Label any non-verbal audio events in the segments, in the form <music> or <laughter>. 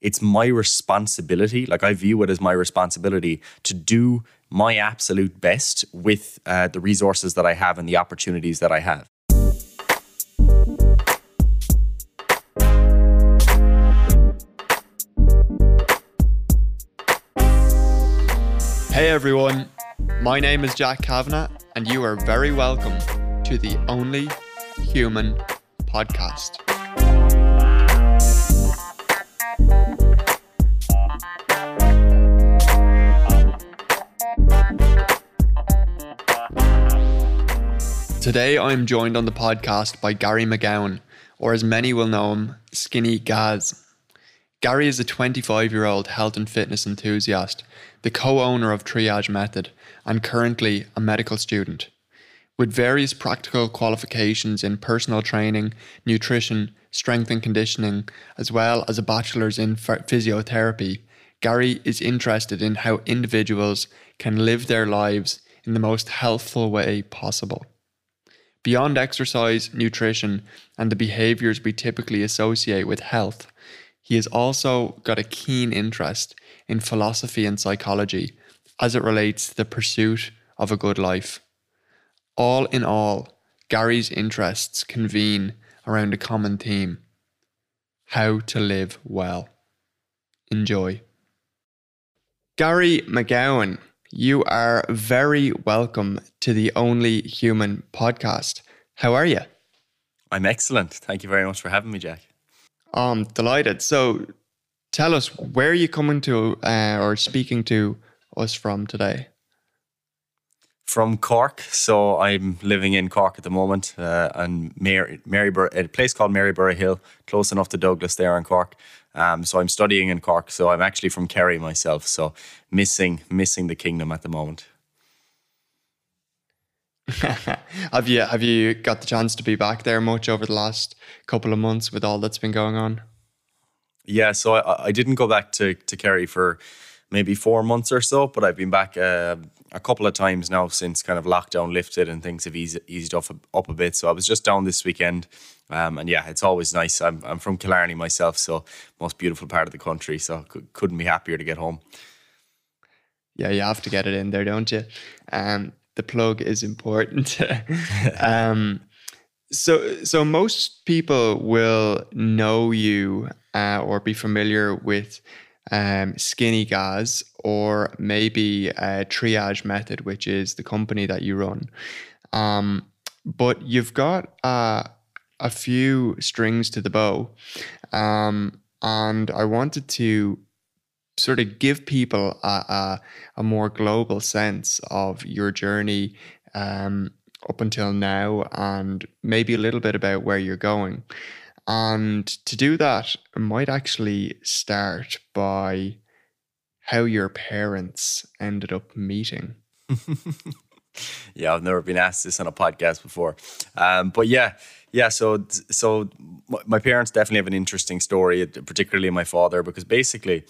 it's my responsibility. Like I view it as my responsibility to do my absolute best with uh, the resources that I have and the opportunities that I have. Hey everyone, my name is Jack Kavanagh, and you are very welcome to the Only Human podcast. Today I'm joined on the podcast by Gary McGowan, or as many will know him, Skinny Gaz. Gary is a 25 year old health and fitness enthusiast, the co owner of Triage Method, and currently a medical student. With various practical qualifications in personal training, nutrition, strength and conditioning, as well as a bachelor's in physiotherapy, Gary is interested in how individuals can live their lives in the most healthful way possible. Beyond exercise, nutrition, and the behaviors we typically associate with health, he has also got a keen interest in philosophy and psychology as it relates to the pursuit of a good life. All in all, Gary's interests convene around a common theme how to live well. Enjoy. Gary McGowan you are very welcome to the Only Human podcast. How are you? I'm excellent. Thank you very much for having me, Jack. I'm delighted. So, tell us where are you coming to uh, or speaking to us from today? From Cork. So, I'm living in Cork at the moment, uh, and Mary, Maryborough, a place called Maryborough Hill, close enough to Douglas there in Cork. Um, so I'm studying in Cork. So I'm actually from Kerry myself. So missing missing the kingdom at the moment. <laughs> have you have you got the chance to be back there much over the last couple of months with all that's been going on? Yeah, so I, I didn't go back to to Kerry for maybe four months or so, but I've been back uh, a couple of times now since kind of lockdown lifted and things have eased eased up up a bit. So I was just down this weekend um, and yeah, it's always nice. I'm, I'm from Killarney myself, so most beautiful part of the country. So couldn't be happier to get home. Yeah, you have to get it in there, don't you? Um, the plug is important. <laughs> um, so, so most people will know you uh, or be familiar with um, Skinny Gaz or maybe a Triage Method, which is the company that you run. Um, but you've got a a few strings to the bow. Um, and I wanted to sort of give people a, a, a more global sense of your journey um, up until now and maybe a little bit about where you're going. And to do that, I might actually start by how your parents ended up meeting. <laughs> yeah, I've never been asked this on a podcast before. Um, but yeah, yeah, so so my parents definitely have an interesting story, particularly my father, because basically,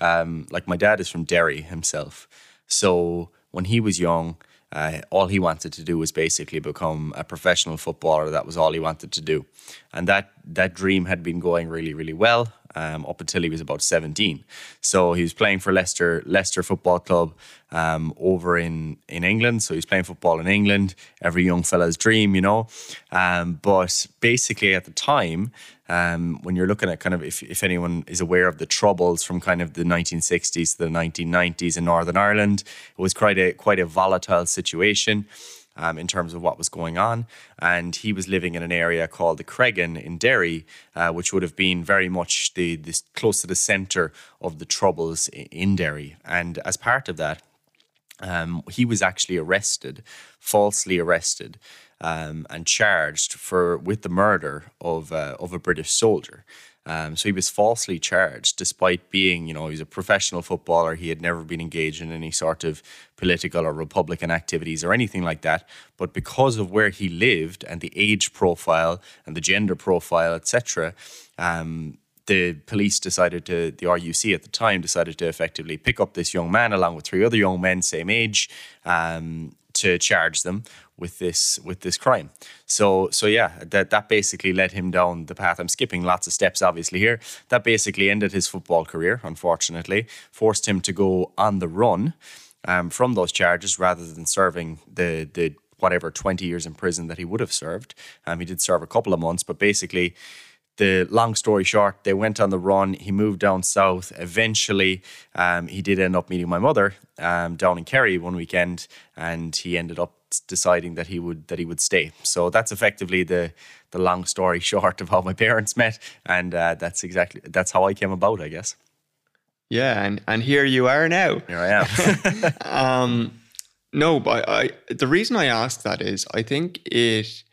um, like my dad is from Derry himself. So when he was young, uh, all he wanted to do was basically become a professional footballer. That was all he wanted to do, and that that dream had been going really, really well um, up until he was about seventeen. So he was playing for Leicester Leicester Football Club um, over in in England. So he's playing football in England. Every young fella's dream, you know. Um, but basically, at the time, um, when you're looking at kind of if, if anyone is aware of the troubles from kind of the 1960s to the 1990s in Northern Ireland, it was quite a quite a volatile situation. Um, in terms of what was going on. And he was living in an area called the Creggan in Derry, uh, which would have been very much the, the close to the centre of the troubles in Derry. And as part of that, um, he was actually arrested, falsely arrested, um, and charged for with the murder of uh, of a British soldier. Um, so he was falsely charged, despite being, you know, he's a professional footballer. He had never been engaged in any sort of political or Republican activities or anything like that. But because of where he lived and the age profile and the gender profile, etc., um, the police decided to, the RUC at the time decided to effectively pick up this young man along with three other young men, same age, um, to charge them with this with this crime. So so yeah, that that basically led him down the path. I'm skipping lots of steps obviously here. That basically ended his football career, unfortunately, forced him to go on the run um, from those charges rather than serving the the whatever 20 years in prison that he would have served. Um, he did serve a couple of months, but basically the long story short, they went on the run. He moved down south. Eventually, um, he did end up meeting my mother um, down in Kerry one weekend, and he ended up deciding that he would that he would stay. So that's effectively the the long story <laughs> short of how my parents met, and uh, that's exactly that's how I came about, I guess. Yeah, and and here you are now. Here I am. <laughs> um, no, but I the reason I ask that is I think it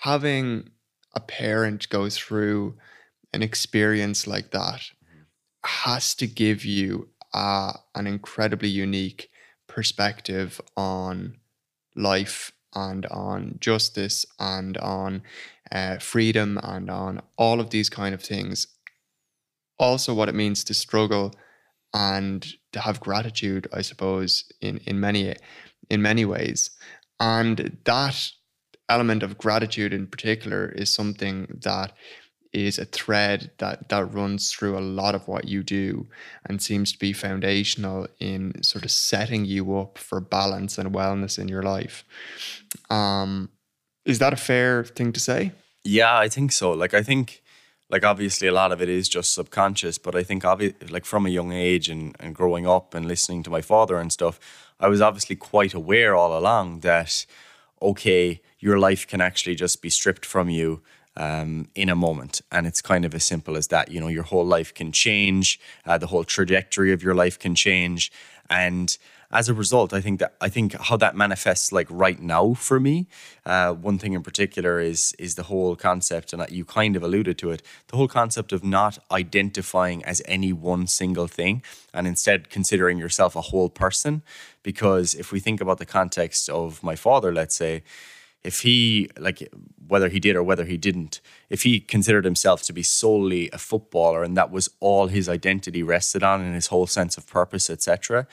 having a parent go through an experience like that has to give you uh, an incredibly unique perspective on life and on justice and on uh, freedom and on all of these kind of things. Also, what it means to struggle and to have gratitude, I suppose, in in many in many ways, and that element of gratitude in particular is something that is a thread that that runs through a lot of what you do and seems to be foundational in sort of setting you up for balance and wellness in your life. Um, is that a fair thing to say? Yeah, I think so. Like I think like obviously a lot of it is just subconscious, but I think obvi- like from a young age and, and growing up and listening to my father and stuff, I was obviously quite aware all along that okay, your life can actually just be stripped from you um, in a moment. And it's kind of as simple as that. You know, your whole life can change, uh, the whole trajectory of your life can change. And as a result, I think that I think how that manifests like right now for me, uh, one thing in particular is is the whole concept, and you kind of alluded to it, the whole concept of not identifying as any one single thing, and instead considering yourself a whole person. Because if we think about the context of my father, let's say, if he like whether he did or whether he didn't if he considered himself to be solely a footballer and that was all his identity rested on and his whole sense of purpose etc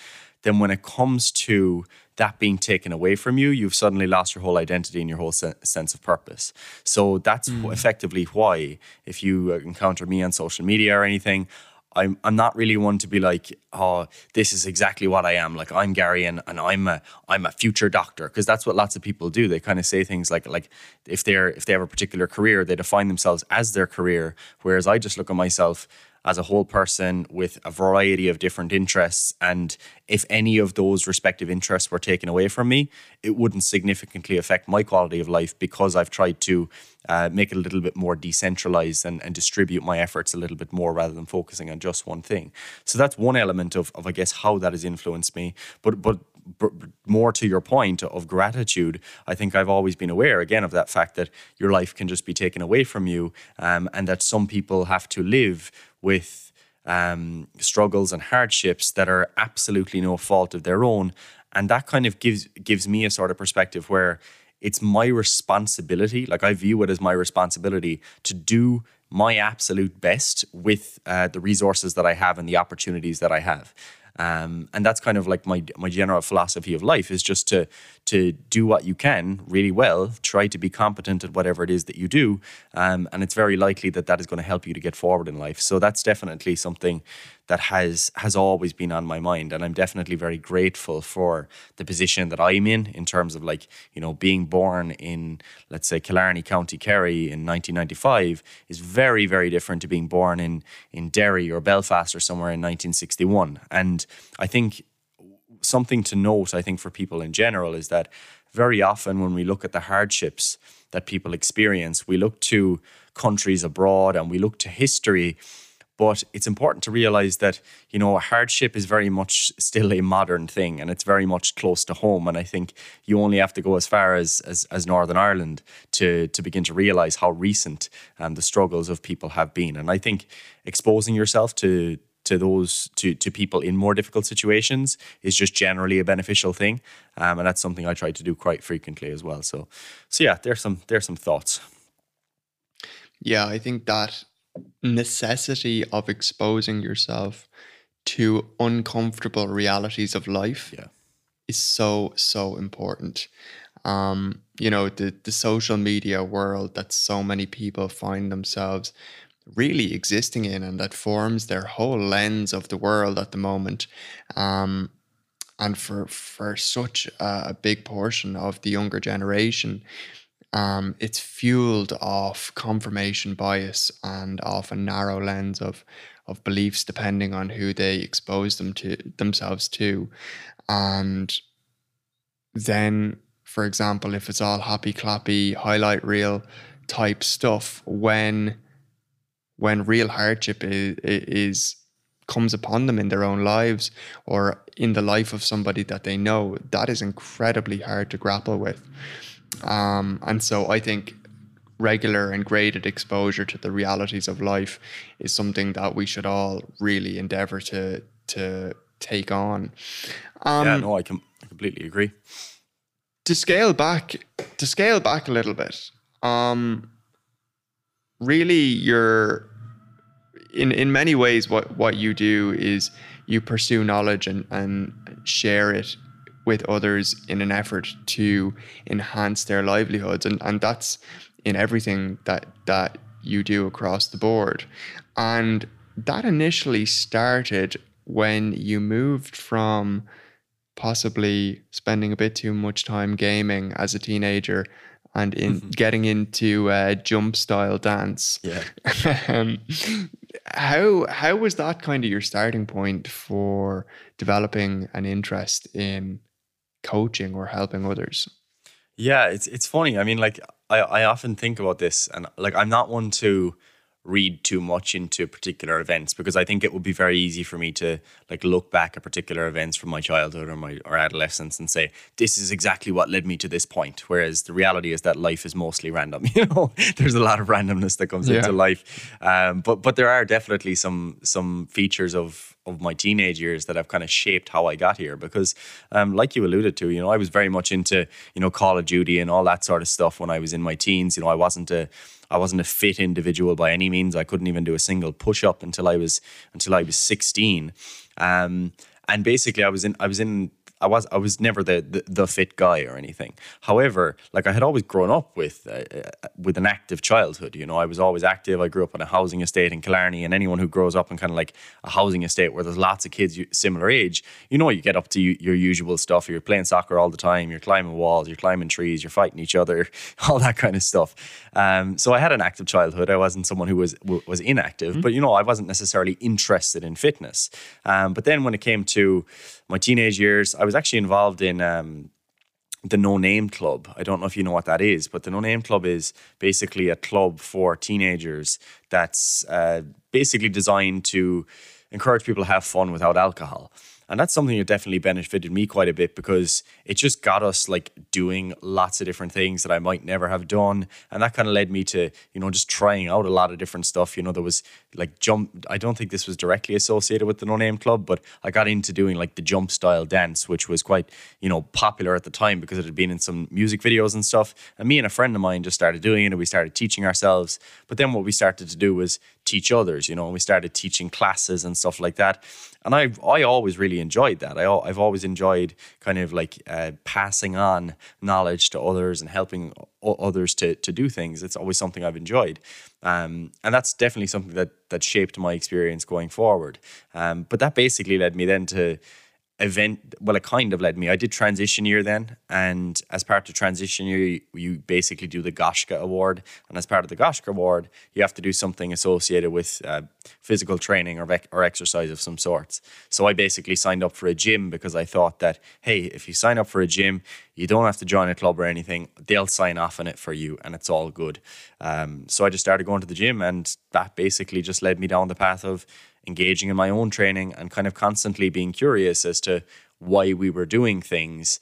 then when it comes to that being taken away from you you've suddenly lost your whole identity and your whole se- sense of purpose so that's mm. effectively why if you encounter me on social media or anything I'm I'm not really one to be like, oh, this is exactly what I am. Like I'm Gary and, and I'm a I'm a future doctor because that's what lots of people do. They kind of say things like like if they're if they have a particular career, they define themselves as their career. Whereas I just look at myself as a whole person with a variety of different interests. And if any of those respective interests were taken away from me, it wouldn't significantly affect my quality of life because I've tried to uh, make it a little bit more decentralized and, and distribute my efforts a little bit more rather than focusing on just one thing. So that's one element of, of I guess, how that has influenced me. But, but more to your point of gratitude, I think I've always been aware again of that fact that your life can just be taken away from you, um, and that some people have to live with um, struggles and hardships that are absolutely no fault of their own, and that kind of gives gives me a sort of perspective where it's my responsibility. Like I view it as my responsibility to do my absolute best with uh, the resources that I have and the opportunities that I have. Um, and that's kind of like my my general philosophy of life is just to to do what you can really well, try to be competent at whatever it is that you do, um, and it's very likely that that is going to help you to get forward in life. So that's definitely something that has has always been on my mind and I'm definitely very grateful for the position that I'm in in terms of like you know being born in let's say Killarney County Kerry in 1995 is very very different to being born in in Derry or Belfast or somewhere in 1961 and I think something to note I think for people in general is that very often when we look at the hardships that people experience we look to countries abroad and we look to history but it's important to realize that, you know, a hardship is very much still a modern thing and it's very much close to home. And I think you only have to go as far as, as, as Northern Ireland to, to begin to realize how recent um, the struggles of people have been. And I think exposing yourself to, to those to to people in more difficult situations is just generally a beneficial thing, um, and that's something I try to do quite frequently as well. So, so yeah, there's some there's some thoughts. Yeah, I think that necessity of exposing yourself to uncomfortable realities of life yeah. is so so important Um, you know, the the social media world that so many people find themselves really existing in and that forms their whole lens of the world at the moment. Um, and for for such a, a big portion of the younger generation, um, it's fueled off confirmation bias and off a narrow lens of of beliefs depending on who they expose them to themselves to and then for example if it's all happy clappy highlight reel type stuff when when real hardship is, is comes upon them in their own lives or in the life of somebody that they know that is incredibly hard to grapple with um, and so i think regular and graded exposure to the realities of life is something that we should all really endeavor to to take on. Um, yeah, no, I can I completely agree. To scale back, to scale back a little bit, um, really, you're in in many ways what what you do is you pursue knowledge and and share it with others in an effort to enhance their livelihoods and and that's in everything that that you do across the board. And that initially started when you moved from possibly spending a bit too much time gaming as a teenager and in mm-hmm. getting into uh, jump style dance. Yeah. <laughs> um, how how was that kind of your starting point for developing an interest in coaching or helping others? Yeah, it's it's funny. I mean, like I, I often think about this and like I'm not one to read too much into particular events because I think it would be very easy for me to like look back at particular events from my childhood or my or adolescence and say this is exactly what led me to this point. Whereas the reality is that life is mostly random. <laughs> You know, there's a lot of randomness that comes yeah. into life. Um, but but there are definitely some some features of of my teenage years that have kind of shaped how I got here because um, like you alluded to you know I was very much into you know Call of Duty and all that sort of stuff when I was in my teens you know I wasn't a I wasn't a fit individual by any means. I couldn't even do a single push up until I was until I was 16. Um, and basically, I was in I was in I was I was never the, the, the fit guy or anything. However, like I had always grown up with uh, uh, with an active childhood. You know, I was always active. I grew up on a housing estate in Killarney, and anyone who grows up in kind of like a housing estate where there's lots of kids similar age, you know, you get up to your usual stuff. You're playing soccer all the time. You're climbing walls. You're climbing trees. You're fighting each other. <laughs> All that kind of stuff. Um, so I had an active childhood. I wasn't someone who was was inactive, mm-hmm. but you know, I wasn't necessarily interested in fitness. Um, but then when it came to my teenage years, I was actually involved in um, the No Name Club. I don't know if you know what that is, but the No Name Club is basically a club for teenagers that's uh, basically designed to encourage people to have fun without alcohol. And that's something that definitely benefited me quite a bit because it just got us like doing lots of different things that I might never have done. And that kind of led me to, you know, just trying out a lot of different stuff. You know, there was like jump, I don't think this was directly associated with the No Name Club, but I got into doing like the jump style dance, which was quite, you know, popular at the time because it had been in some music videos and stuff. And me and a friend of mine just started doing it and we started teaching ourselves. But then what we started to do was teach others, you know, and we started teaching classes and stuff like that. And I I always really enjoyed that. I I've always enjoyed kind of like uh, passing on knowledge to others and helping others to to do things. It's always something I've enjoyed, um, and that's definitely something that that shaped my experience going forward. Um, but that basically led me then to event well it kind of led me. I did transition year then and as part of transition year you, you, basically do the Gaisce award and as part of the Gaisce award you have to do something associated with uh, physical training or, or exercise of some sorts. So i basically signed up for a gym because i thought that hey if you sign up for a gym you don't have to join a club or anything. They'll sign off on it for you and it's all good. Um, so i just started going to the gym and that basically just led me down the path of engaging in my own training and kind of constantly being curious as to why we were doing things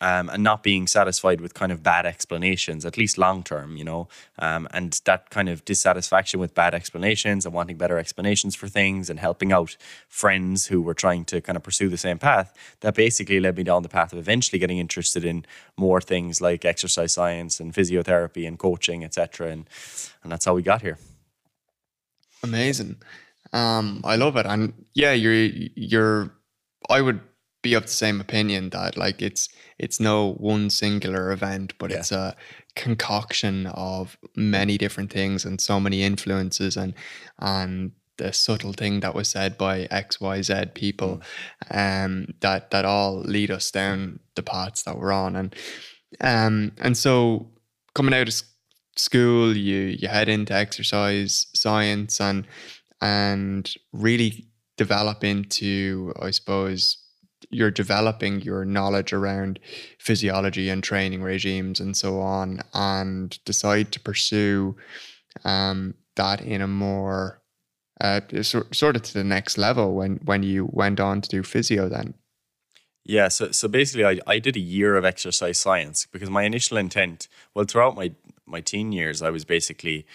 um, and not being satisfied with kind of bad explanations, at least long term, you know, um, and that kind of dissatisfaction with bad explanations and wanting better explanations for things and helping out friends who were trying to kind of pursue the same path, that basically led me down the path of eventually getting interested in more things like exercise science and physiotherapy and coaching, etc. And and that's how we got here. Amazing. Um, I love it, and yeah, you're you're. I would be of the same opinion that like it's it's no one singular event, but Yeah. it's a concoction of many different things and so many influences and and the subtle thing that was said by X, Y, Z people, um, that that all lead us down the paths that we're on, and um, and so coming out of school, you you head into exercise science and and really develop into, I suppose, you're developing your knowledge around physiology and training regimes and so on, and decide to pursue um, that in a more uh, sort of to the next level when when you went on to do physio then. Yeah, so so basically, I, I did a year of exercise science because my initial intent, well, throughout my my teen years, I was basically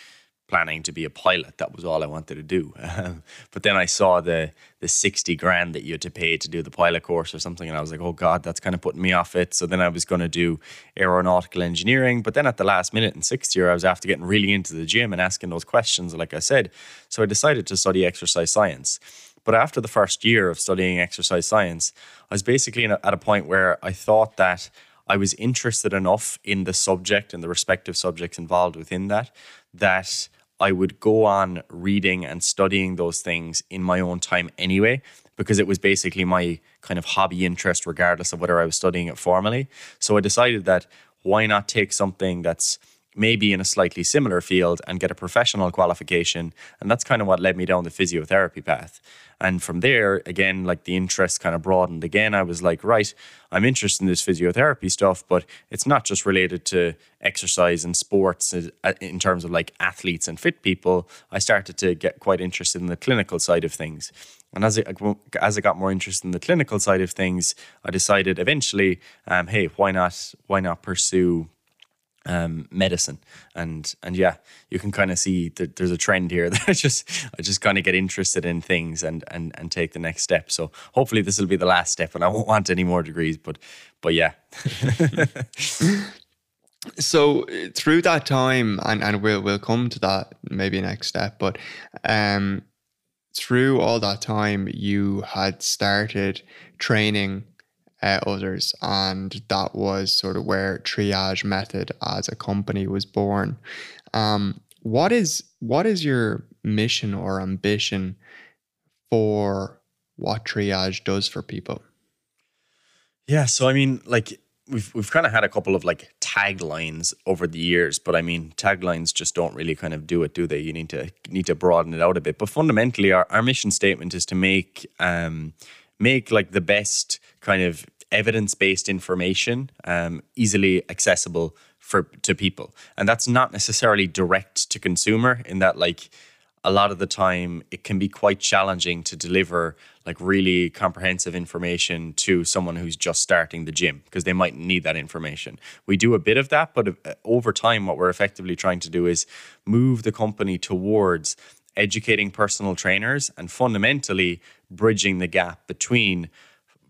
planning to be a pilot. That was all I wanted to do. <laughs> But then I saw the the sixty grand that you had to pay to do the pilot course or something, and I was like, oh god, that's kind of putting me off it. So then I was going to do aeronautical engineering, but then at the last minute in sixth year, I was after getting really into the gym and asking those questions, like I said. So I decided to study exercise science. But after the first year of studying exercise science, I was basically at a point where I thought that I was interested enough in the subject and the respective subjects involved within that that I would go on reading and studying those things in my own time anyway, because it was basically my kind of hobby interest, regardless of whether I was studying it formally. So I decided that why not take something that's maybe in a slightly similar field and get a professional qualification. And that's kind of what led me down the physiotherapy path. And from there, again, like the interest kind of broadened again. I was like, right, I'm interested in this physiotherapy stuff, but it's not just related to exercise and sports uh, in terms of like athletes and fit people. I started to get quite interested in the clinical side of things. And as I, as I got more interested in the clinical side of things, I decided eventually, um, hey, why not why not pursue um, medicine. And and yeah you can kind of see that there's a trend here <laughs> that I just I just kind of get interested in things and and and take the next step. So hopefully this will be the last step and I won't want any more degrees but but yeah. <laughs> So uh, through that time, and, and we'll we'll come to that maybe next step, but um, through all that time, you had started training others, and that was sort of where Triage Method as a company was born. Um, what is what is your mission or ambition for what Triage does for people? Yeah, so I mean, like we've we've kind of had a couple of like taglines over the years, but I mean, taglines just don't really kind of do it, do they? You need to need to broaden it out a bit. But fundamentally, our, our mission statement is to make um make like the best kind of evidence based information um easily accessible for to people, and that's not necessarily direct to consumer in that like a lot of the time it can be quite challenging to deliver like really comprehensive information to someone who's just starting the gym because they might need that information. We do a bit of that, but uh, over time, what we're effectively trying to do is move the company towards educating personal trainers and fundamentally bridging the gap between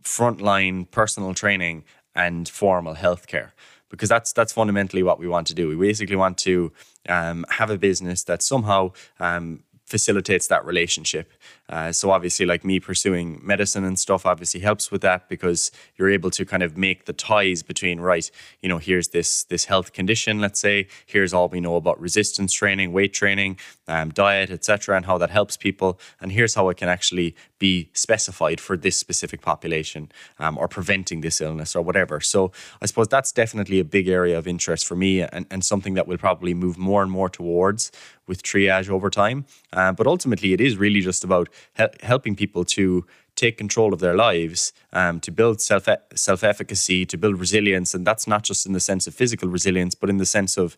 frontline personal training and formal healthcare because that's that's fundamentally what we want to do. We basically want to um, have a business that somehow um, facilitates that relationship. Uh, so obviously, like me pursuing medicine and stuff, obviously helps with that because you're able to kind of make the ties between right. You know, here's this this health condition. Let's say here's all we know about resistance training, weight training, um, diet, etc., and how that helps people. And here's how it can actually be specified for this specific population um, or preventing this illness or whatever. So I suppose that's definitely a big area of interest for me and, and something that we'll probably move more and more towards with triage over time. Uh, but ultimately, it is really just about hel- helping people to take control of their lives, um, to build self self efficacy, to build resilience, and that's not just in the sense of physical resilience, but in the sense of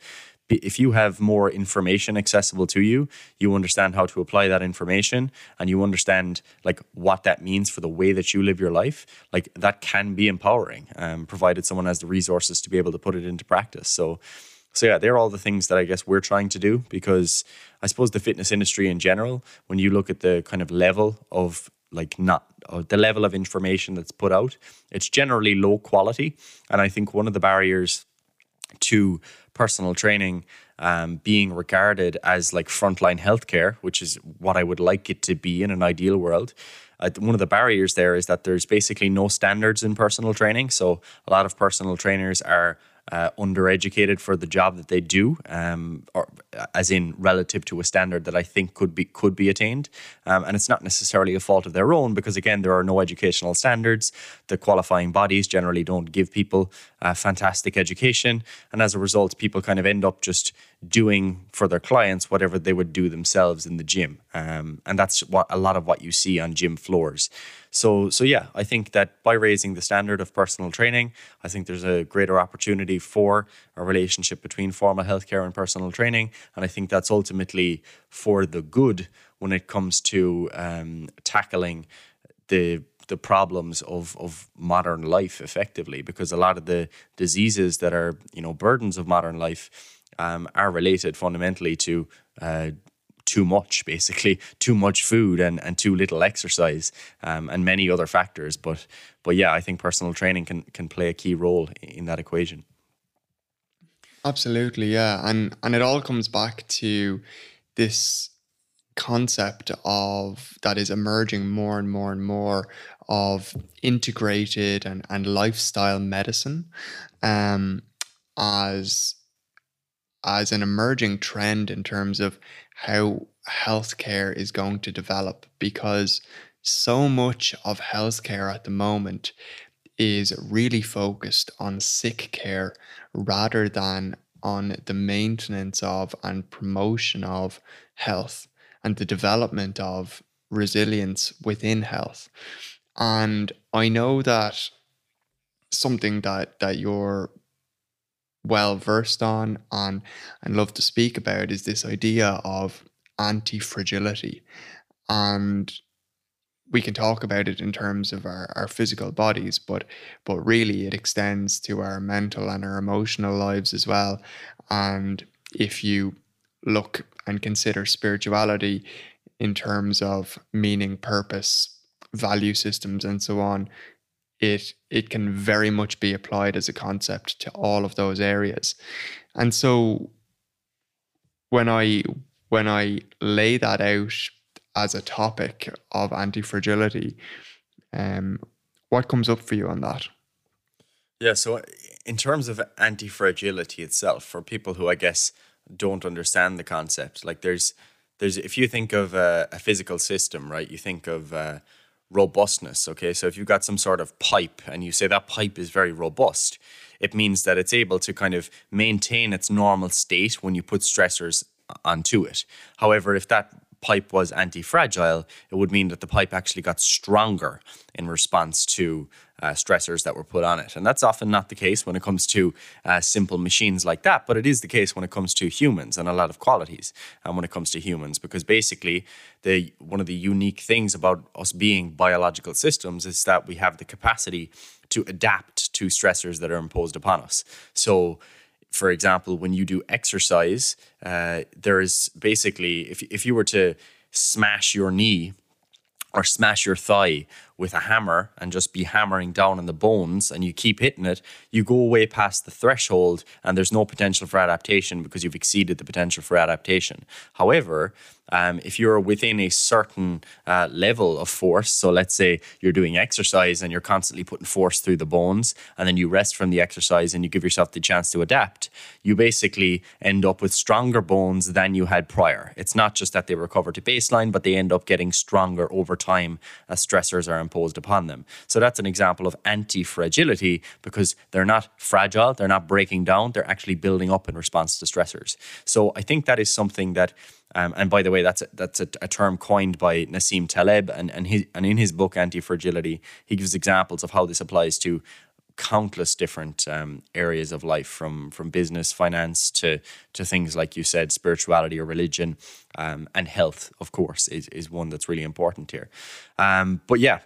if you have more information accessible to you, you understand how to apply that information, and you understand like what that means for the way that you live your life. Like that can be empowering, um, provided someone has the resources to be able to put it into practice. So. So yeah, they're all the things that I guess we're trying to do because I suppose the fitness industry in general, when you look at the kind of level of like not the level of information that's put out, it's generally low quality. And I think one of the barriers to personal training um, being regarded as like frontline healthcare, which is what I would like it to be in an ideal world. Uh, one of the barriers there is that there's basically no standards in personal training. So a lot of personal trainers are uh, undereducated for the job that they do, um, or as in relative to a standard that I think could be could be attained. Um, and it's not necessarily a fault of their own because again, there are no educational standards. The qualifying bodies generally don't give people uh, fantastic education, and as a result, people kind of end up just doing for their clients whatever they would do themselves in the gym. Um, and that's what a lot of what you see on gym floors. So, so yeah, I think that by raising the standard of personal training, I think there's a greater opportunity for a relationship between formal healthcare and personal training, and I think that's ultimately for the good when it comes to um, tackling the the problems of of modern life effectively, because a lot of the diseases that are you know burdens of modern life um, are related fundamentally to uh, too much, basically, <laughs> too much food and, and too little exercise, um, and many other factors. But but yeah, I think personal training can can play a key role in that equation. Absolutely, yeah, and and it all comes back to this concept of that is emerging more and more and more of integrated and, and lifestyle medicine um, as as an emerging trend in terms of how healthcare is going to develop because so much of healthcare at the moment is really focused on sick care rather than on the maintenance of and promotion of health and the development of resilience within health. And I know that something that that you're well versed on and and love to speak about is this idea of anti-fragility. And we can talk about it in terms of our, our physical bodies but but really it extends to our mental and our emotional lives as well. And if you look and consider spirituality in terms of meaning purpose value systems and so on it it can very much be applied as a concept to all of those areas. And so when I when I lay that out as a topic of anti-fragility, um, what comes up for you on that? Yeah, so in terms of anti-fragility itself, for people who I guess don't understand the concept, like there's there's if you think of a, a physical system, right? You think of uh, robustness. Okay, so if you've got some sort of pipe and you say that pipe is very robust, it means that it's able to kind of maintain its normal state when you put stressors onto it. However, if that pipe was anti fragile, it would mean that the pipe actually got stronger in response to uh, stressors that were put on it. And that's often not the case when it comes to uh, simple machines like that, but it is the case when it comes to humans and a lot of qualities. And when it comes to humans, because basically, the one of the unique things about us being biological systems is that we have the capacity to adapt to stressors that are imposed upon us. So, for example, when you do exercise, uh, there is basically, if, if you were to smash your knee or smash your thigh with a hammer and just be hammering down on the bones and you keep hitting it, you go way past the threshold and there's no potential for adaptation because you've exceeded the potential for adaptation. However, um, if you're within a certain uh, level of force, so let's say you're doing exercise and you're constantly putting force through the bones, and then you rest from the exercise and you give yourself the chance to adapt, you basically end up with stronger bones than you had prior. It's not just that they recover to baseline, but they end up getting stronger over time as stressors are imposed upon them. So that's an example of anti fragility because they're not fragile, they're not breaking down, they're actually building up in response to stressors. So I think that is something that um, and by the way, that's a, that's a, a, term coined by Nassim Taleb, and and, his, and in his book Anti Fragility, he gives examples of how this applies to countless different um, areas of life, from from business, finance to to things like you said, spirituality or religion, um, and health. Of course, is is one that's really important here. Um, but yeah,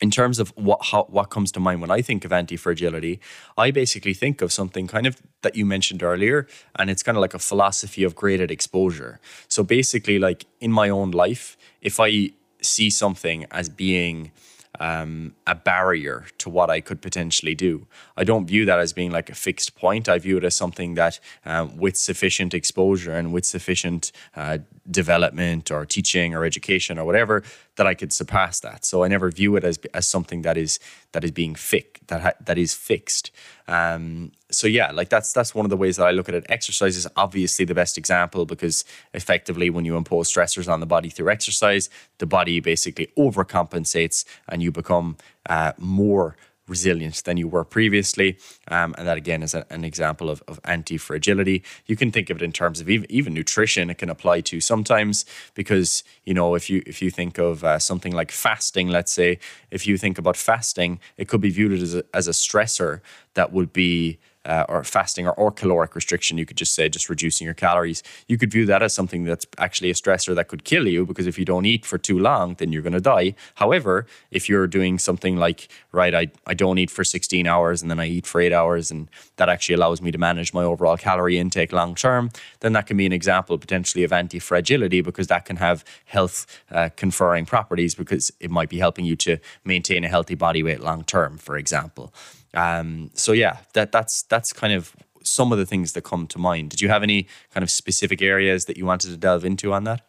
in terms of what how, what comes to mind when I think of anti-fragility, I basically think of something kind of that you mentioned earlier, and it's kind of like a philosophy of graded exposure. So basically, like in my own life, if I see something as being um, a barrier to what I could potentially do. I don't view that as being like a fixed point. I view it as something that, um, with sufficient exposure and with sufficient uh, development or teaching or education or whatever, that I could surpass that. So I never view it as as something that is that is being fixed that ha- that is fixed. Um, so yeah, like that's that's one of the ways that I look at it. Exercise is obviously the best example because effectively, when you impose stressors on the body through exercise, the body basically overcompensates and you become uh, more resilient than you were previously. Um, and that again is a, an example of, of anti fragility. You can think of it in terms of even, even nutrition. It can apply to sometimes because you know if you if you think of uh, something like fasting, let's say if you think about fasting, it could be viewed as a, as a stressor that would be uh, or fasting or, or caloric restriction, you could just say just reducing your calories. You could view that as something that's actually a stressor that could kill you because if you don't eat for too long, then you're going to die. However, if you're doing something like, right, I, I don't eat for 16 hours and then I eat for eight hours, and that actually allows me to manage my overall calorie intake long term, then that can be an example potentially of anti fragility because that can have health uh, conferring properties because it might be helping you to maintain a healthy body weight long term, for example. Um, so yeah, that that's that's kind of some of the things that come to mind. Did you have any kind of specific areas that you wanted to delve into on that?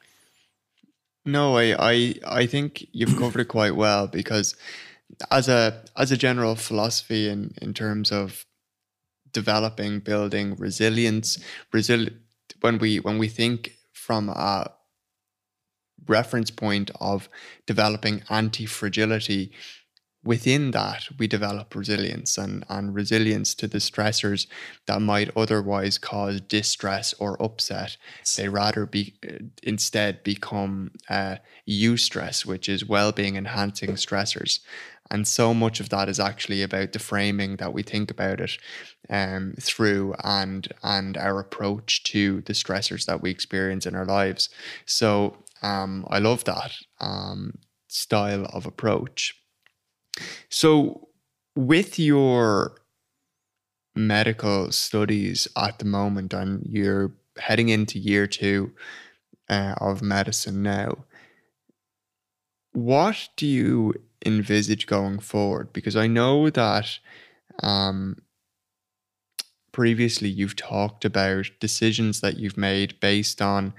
No, I I, I think you've covered it quite well because as a as a general philosophy in in terms of developing, building resilience, resil- when we when we think from a reference point of developing anti-fragility, within that we develop resilience and, and resilience to the stressors that might otherwise cause distress or upset. They rather be instead become uh, eustress which is well-being enhancing stressors. And so much of that is actually about the framing that we think about it um, through and and our approach to the stressors that we experience in our lives. So um, i love that um, style of approach so, with your medical studies at the moment, and you're heading into year two uh, of medicine now, what do you envisage going forward? Because I know that um, previously you've talked about decisions that you've made based on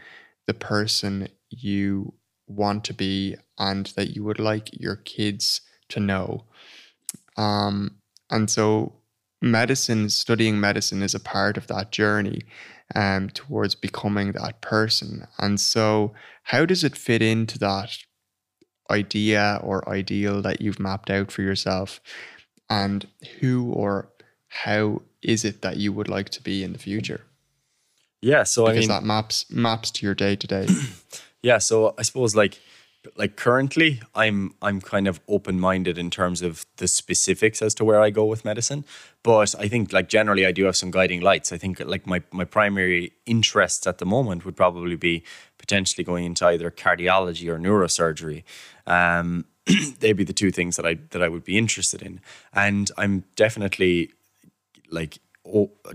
the person you want to be and that you would like your kids to know. Um, and so, medicine, studying medicine is a part of that journey um, towards becoming that person. And so, how does it fit into that idea or ideal that you've mapped out for yourself? And who or how is it that you would like to be in the future? Yeah, so because I mean that maps maps to your day to day. Yeah, so I suppose like like currently i'm i'm kind of open-minded in terms of the specifics as to where i go with medicine. But i think like generally i do have some guiding lights. I think like my, my primary interests at the moment would probably be potentially going into either cardiology or neurosurgery. Um, <clears throat> they'd be the two things that i that i would be interested in. And i'm definitely like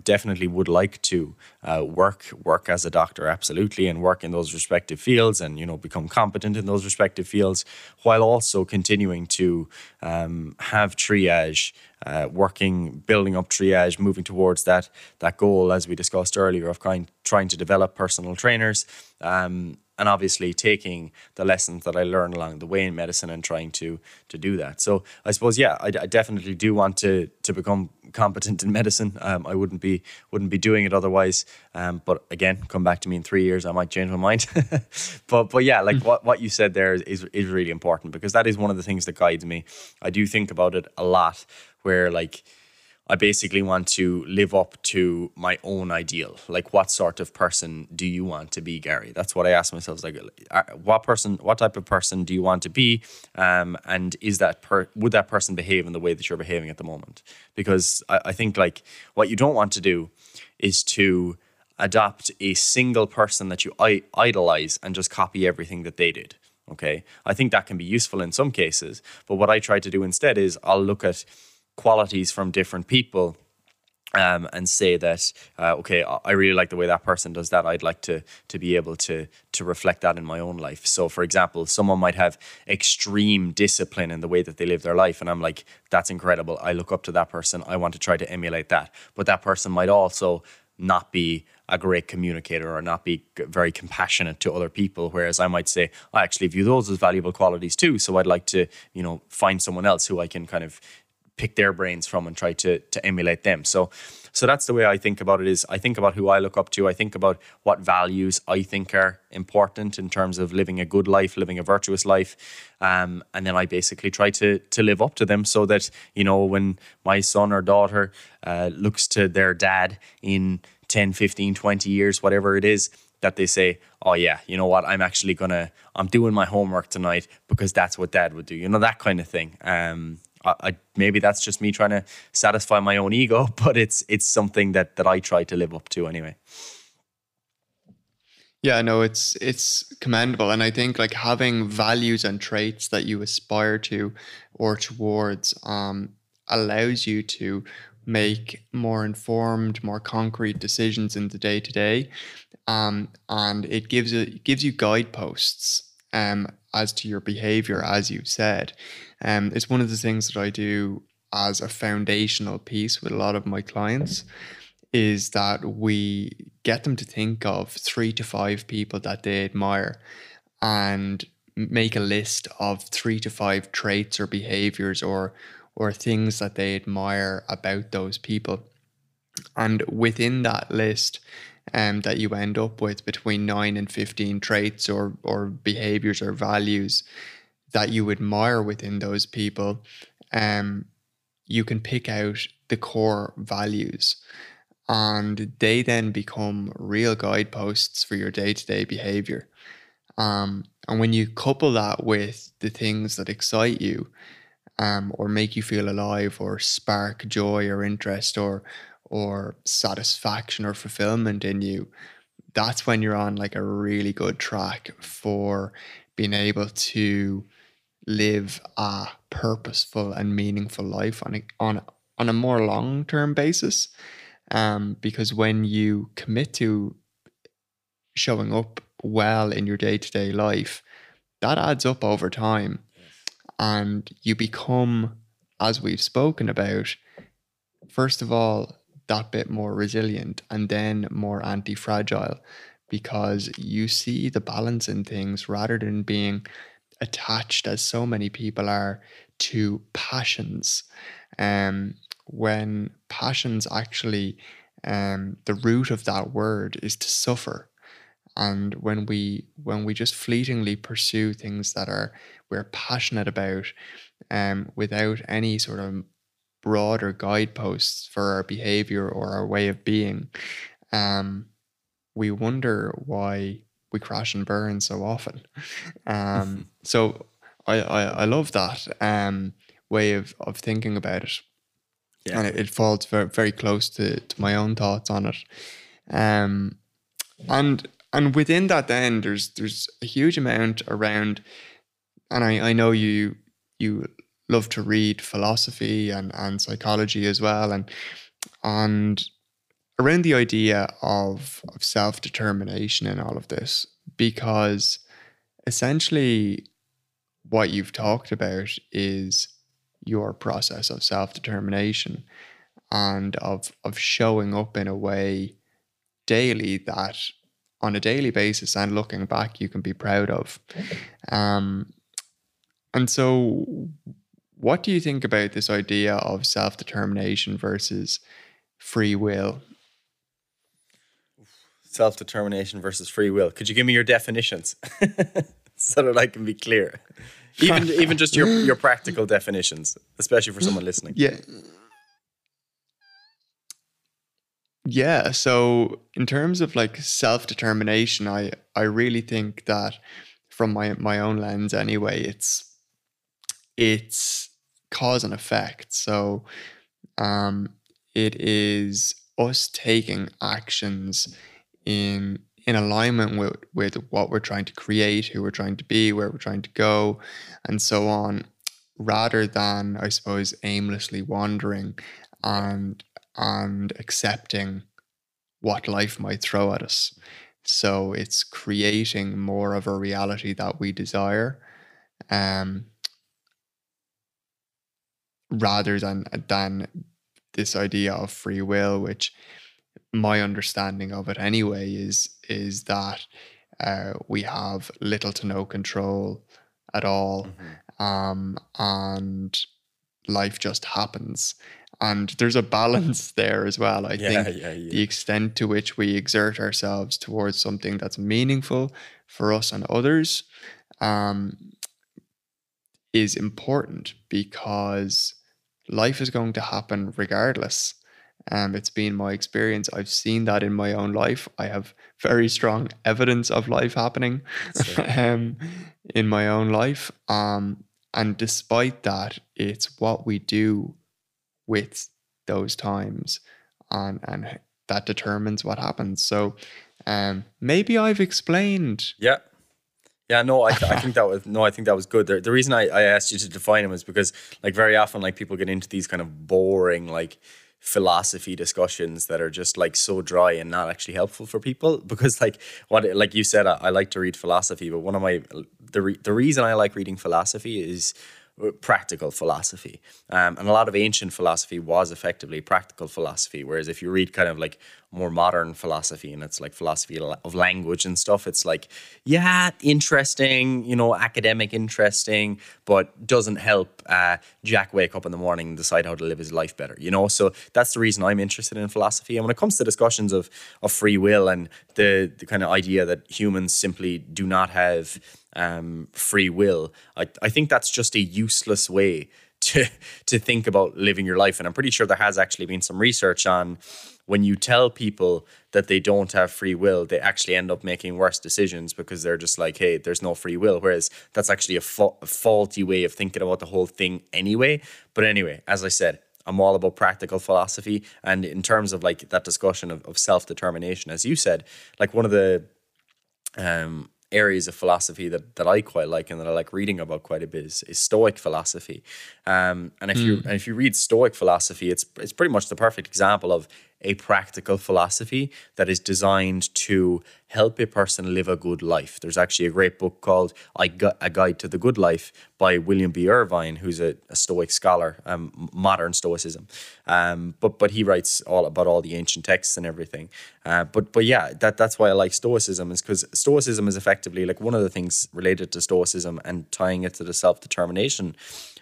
definitely would like to uh, work work as a doctor, absolutely, and work in those respective fields, and you know become competent in those respective fields, while also continuing to um, have triage, uh, working, building up triage, moving towards that that goal as we discussed earlier of kind trying to develop personal trainers. Um, and obviously taking the lessons that I learned along the way in medicine and trying to to do that. So I suppose yeah, I, I definitely do want to to become competent in medicine. Um, I wouldn't be wouldn't be doing it otherwise. Um, but again, come back to me in three years, I might change my mind. <laughs> but but yeah, like what what you said there is is really important because that is one of the things that guides me. I do think about it a lot, where like I basically want to live up to my own ideal. Like, what sort of person do you want to be, Gary? That's what I ask myself. Like, uh, what person, what type of person do you want to be? Um, and is that per, would that person behave in the way that you're behaving at the moment? Because I, I think like what you don't want to do is to adopt a single person that you I- idolize and just copy everything that they did. Okay, I think that can be useful in some cases, but what I try to do instead is I'll look at qualities from different people um, and say that uh, okay, I really like the way that person does that. I'd like to to be able to to reflect that in my own life. So, for example, someone might have extreme discipline in the way that they live their life, and I'm like, that's incredible. I look up to that person. I want to try to emulate that. But that person might also not be a great communicator or not be very compassionate to other people whereas i might say i actually view those as valuable qualities too so i'd like to you know find someone else who i can kind of pick their brains from and try to to emulate them. So so that's the way I think about it is I think about who I look up to. I think about what values I think are important in terms of living a good life, living a virtuous life. Um, and then I basically try to to live up to them so that, you know, when my son or daughter uh, looks to their dad in 10, 15, 20 years, whatever it is, that they say, oh yeah, you know what, I'm actually gonna, I'm doing my homework tonight because that's what dad would do, you know, that kind of thing. Um, I, maybe that's just me trying to satisfy my own ego, <laughs> but it's it's something that that I try to live up to anyway. Yeah, no, it's it's commendable, and I think like having values and traits that you aspire to or towards um, allows you to make more informed, more concrete decisions in the day to day, um, and it gives it gives you guideposts um, as to your behavior, as you said. Um, it's one of the things that I do as a foundational piece with a lot of my clients is that we get them to think of three to five people that they admire and make a list of three to five traits or behaviors or or things that they admire about those people and within that list um, that you end up with between 9 and 15 traits or or behaviors or values that you admire within those people, um, you can pick out the core values and they then become real guideposts for your day-to-day behavior. Um, and when you couple that with the things that excite you, um, or make you feel alive, or spark joy or interest, or or satisfaction or fulfillment in you, that's when you're on like a really good track for being able to live a purposeful and meaningful life on a, on on a more long term basis. Um, because when you commit to showing up well in your day to day life, that adds up over time, and you become, as we've spoken about, first of all, that bit more resilient, and then more anti fragile, because you see the balance in things rather than being attached as so many people are to passions. Um when passions actually um the root of that word is to suffer. And when we when we just fleetingly pursue things that are we're passionate about um without any sort of broader guideposts for our behavior or our way of being um we wonder why we crash and burn so often. Um, <laughs> so I, I, I love that um, way of, of thinking about it. Yeah. And it, it falls very, very close to, to my own thoughts on it. Um, and and within that then there's there's a huge amount around and I, I know you you love to read philosophy and, and psychology as well and and around the idea of, of self determination in all of this, because essentially what you've talked about is your process of self determination and of, of showing up in a way daily that on a daily basis and looking back you can be proud of. Um, and so, what do you think about this idea of self determination versus free will self determination versus free will. Could you give me your definitions <laughs> so that I can be clear? Even <laughs> even just your your practical definitions, especially for someone listening. Yeah. Yeah, so in terms of like self-determination, I I really think that from my my own lens anyway, it's it's cause and effect. So um it is us taking actions in in alignment with with what we're trying to create, who we're trying to be, where we're trying to go, and so on, rather than I suppose aimlessly wandering and and accepting what life might throw at us. So it's creating more of a reality that we desire, um, rather than than this idea of free will, which my understanding of it anyway is is that uh, we have little to no control at all, mm-hmm. um, and life just happens. And there's a balance <laughs> there as well. I yeah, think yeah, yeah. the extent to which we exert ourselves towards something that's meaningful for us and others um, is important because life is going to happen regardless. Um, it's been my experience. I've seen that in my own life. I have very strong evidence of life happening <laughs> um, in my own life. Um, and despite that, it's what we do with those times and, and that determines what happens. So um, maybe I've explained. Yeah. Yeah, no, I, th- I <laughs> think that was no, I think that was good. The, the reason I, I asked you to define them is because like very often like people get into these kind of boring like philosophy discussions that are just like so dry and not actually helpful for people <laughs> because like what like you said I, I like to read philosophy but one of my the re- the reason I like reading philosophy is practical philosophy. Um, and a lot of ancient philosophy was effectively practical philosophy. Whereas if you read kind of like more modern philosophy and it's like philosophy of language and stuff, it's like, yeah, interesting, you know, academic, interesting, but doesn't help uh, Jack wake up in the morning and decide how to live his life better, you know? So that's the reason I'm interested in philosophy. And when it comes to discussions of, of free will and the, the kind of idea that humans simply do not have um, free will. I, I think that's just a useless way <laughs> to to think about living your life. And I'm pretty sure there has actually been some research on when you tell people that they don't have free will, they actually end up making worse decisions because they're just like, hey, there's no free will. Whereas that's actually a, fa- a faulty way of thinking about the whole thing anyway. But anyway, as I said, I'm all about practical philosophy. And in terms of like that discussion of, of self determination, as you said, like one of the um, areas of philosophy that, that I quite like and that I like reading about quite a bit is, is Stoic philosophy. Um, and if mm. you and if you read Stoic philosophy, it's it's pretty much the perfect example of a practical philosophy that is designed to help a person live a good life. There's actually a great book called "I Got A Guide to the Good Life" by William B. Irvine, who's a, a Stoic scholar, um, modern Stoicism. Um, but but he writes all about all the ancient texts and everything. Uh, but but yeah, that that's why I like Stoicism is because Stoicism is effectively like one of the things related to Stoicism and tying it to the self determination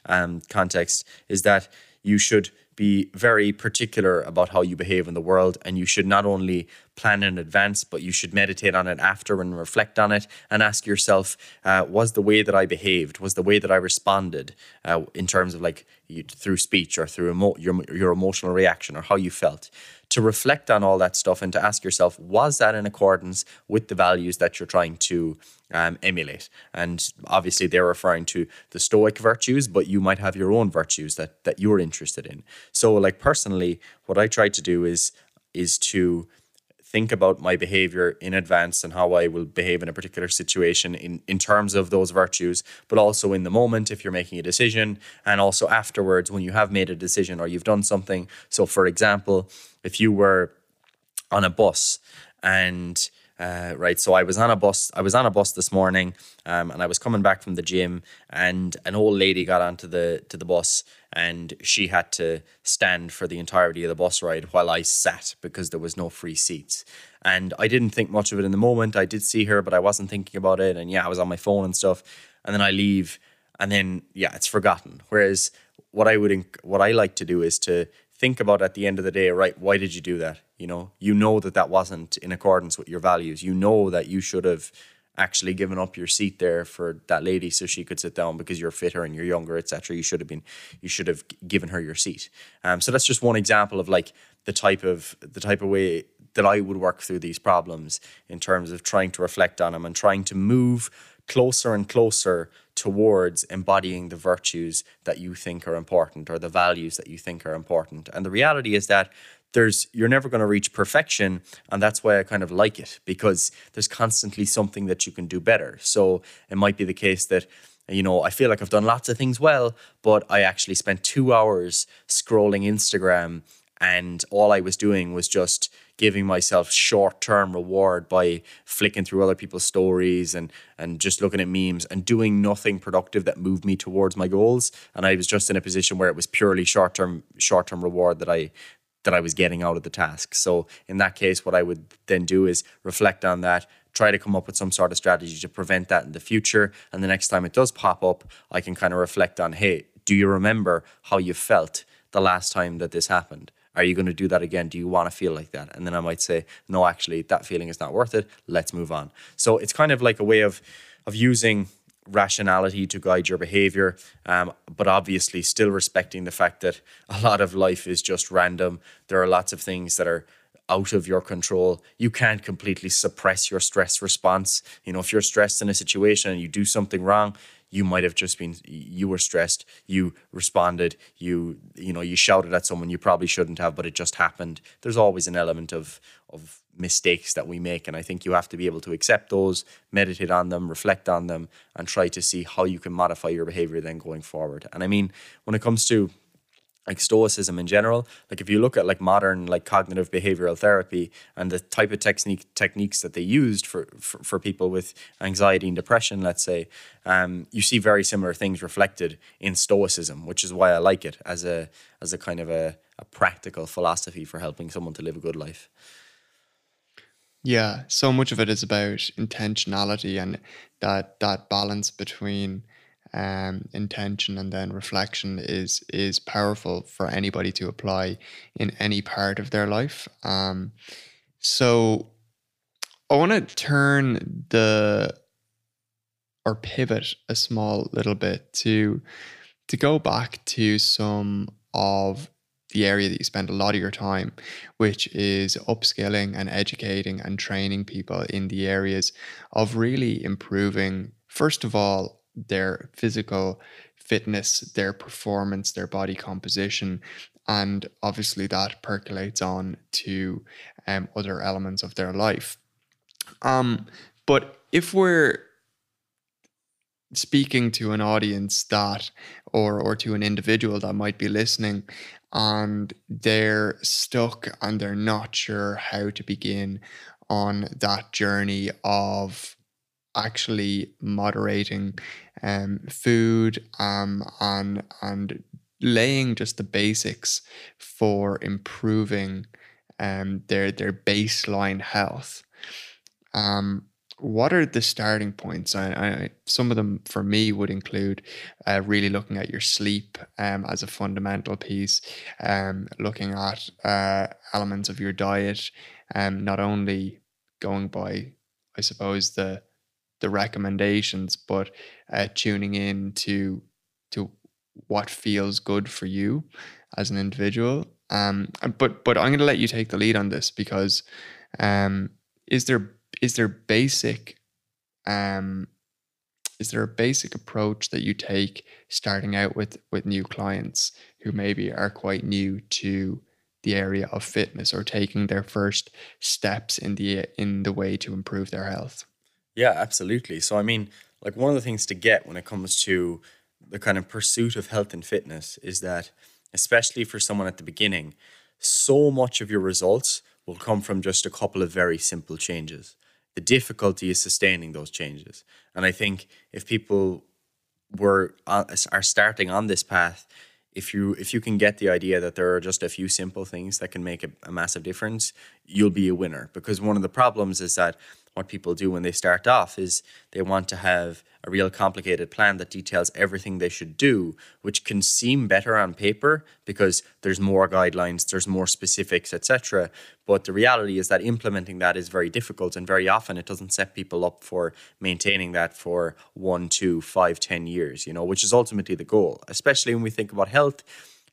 um, context is that you should be very particular about how you behave in the world and you should not only plan in advance but you should meditate on it after and reflect on it and ask yourself uh, was the way that i behaved was the way that i responded uh, in terms of like you, through speech or through emo- your, your emotional reaction or how you felt to reflect on all that stuff and to ask yourself, was that in accordance with the values that you're trying to um, emulate? And obviously, they're referring to the Stoic virtues, but you might have your own virtues that that you're interested in. So, like personally, what I try to do is is to think about my behavior in advance and how I will behave in a particular situation in, in terms of those virtues, but also in the moment if you're making a decision, and also afterwards when you have made a decision or you've done something. So, for example, if you were on a bus and uh, right. So I was on a bus. I was on a bus this morning, um, and I was coming back from the gym, and an old lady got onto the to the bus, and she had to stand for the entirety of the bus ride while I sat because there was no free seats. And I didn't think much of it in the moment. I did see her, but I wasn't thinking about it. And yeah, I was on my phone and stuff. And then I leave, and then yeah, it's forgotten. Whereas what I would what I like to do is to think about at the end of the day, right? Why did you do that? You know, you know that that wasn't in accordance with your values. You know that you should have actually given up your seat there for that lady so she could sit down because you're fitter and you're younger, etc. You should have been, you should have given her your seat. Um, so that's just one example of like the type of the type of way that I would work through these problems in terms of trying to reflect on them and trying to move closer and closer towards embodying the virtues that you think are important or the values that you think are important. And the reality is that there's you're never going to reach perfection and that's why I kind of like it because there's constantly something that you can do better. So it might be the case that you know, I feel like I've done lots of things well, but I actually spent 2 hours scrolling Instagram and all I was doing was just giving myself short term reward by flicking through other people's stories and and just looking at memes and doing nothing productive that moved me towards my goals. And I was just in a position where it was purely short term short term reward that I that I was getting out of the task. So in that case, what I would then do is reflect on that, try to come up with some sort of strategy to prevent that in the future. And the next time it does pop up, I can kind of reflect on, hey, do you remember how you felt the last time that this happened? Are you going to do that again? Do you want to feel like that? And then I might say, no, actually, that feeling is not worth it. Let's move on. So it's kind of like a way of of using rationality to guide your behavior, um, but obviously still respecting the fact that a lot of life is just random. There are lots of things that are out of your control. You can't completely suppress your stress response. You know, if you're stressed in a situation and you do something wrong, you might have just been you were stressed you responded you you know you shouted at someone you probably shouldn't have but it just happened there's always an element of of mistakes that we make and i think you have to be able to accept those meditate on them reflect on them and try to see how you can modify your behavior then going forward. And i mean when it comes to like stoicism in general like if you look at like modern like cognitive behavioral therapy and the type of technique techniques that they used for for, for people with anxiety and depression let's say um, you see very similar things reflected in stoicism which is why i like it as a as a kind of a, a practical philosophy for helping someone to live a good life yeah so much of it is about intentionality and that that balance between um, intention and then reflection is is powerful for anybody to apply in any part of their life. Um, so I want to turn the or pivot a small little bit to to go back to some of the area that you spend a lot of your time, which is upskilling and educating and training people in the areas of really improving, first of all, their physical fitness, their performance, their body composition. And obviously, that percolates on to um, other elements of their life. Um, but if we're speaking to an audience that, or, or to an individual that might be listening, and they're stuck and they're not sure how to begin on that journey of actually moderating um, food um, and and laying just the basics for improving um, their their baseline health. Um, what are the starting points? I, I, some of them for me would include uh, really looking at your sleep um, as a fundamental piece, um, looking at uh, elements of your diet, um, not only going by, I suppose, the the recommendations, but uh, tuning in to to what feels good for you as an individual. Um, but but I'm going to let you take the lead on this because um, is there is there basic um, is there a basic approach that you take starting out with with new clients who maybe are quite new to the area of fitness or taking their first steps in the in the way to improve their health yeah, absolutely. So, I mean, like one of the things to get when it comes to the kind of pursuit of health and fitness is that, especially for someone at the beginning, so much of your results will come from just a couple of very simple changes. The difficulty is sustaining those changes. And I think if people were uh, are starting on this path, if you if you can get the idea that there are just a few simple things that can make a, a massive difference, you'll be a winner. Because one of the problems is that what people do when they start off is they want to have a real complicated plan that details everything they should do, which can seem better on paper because there's more guidelines, there's more specifics, etc. But the reality is that implementing that is very difficult, and very often it doesn't set people up for maintaining that for one, two, five, ten years. You know, which is ultimately the goal. Especially when we think about health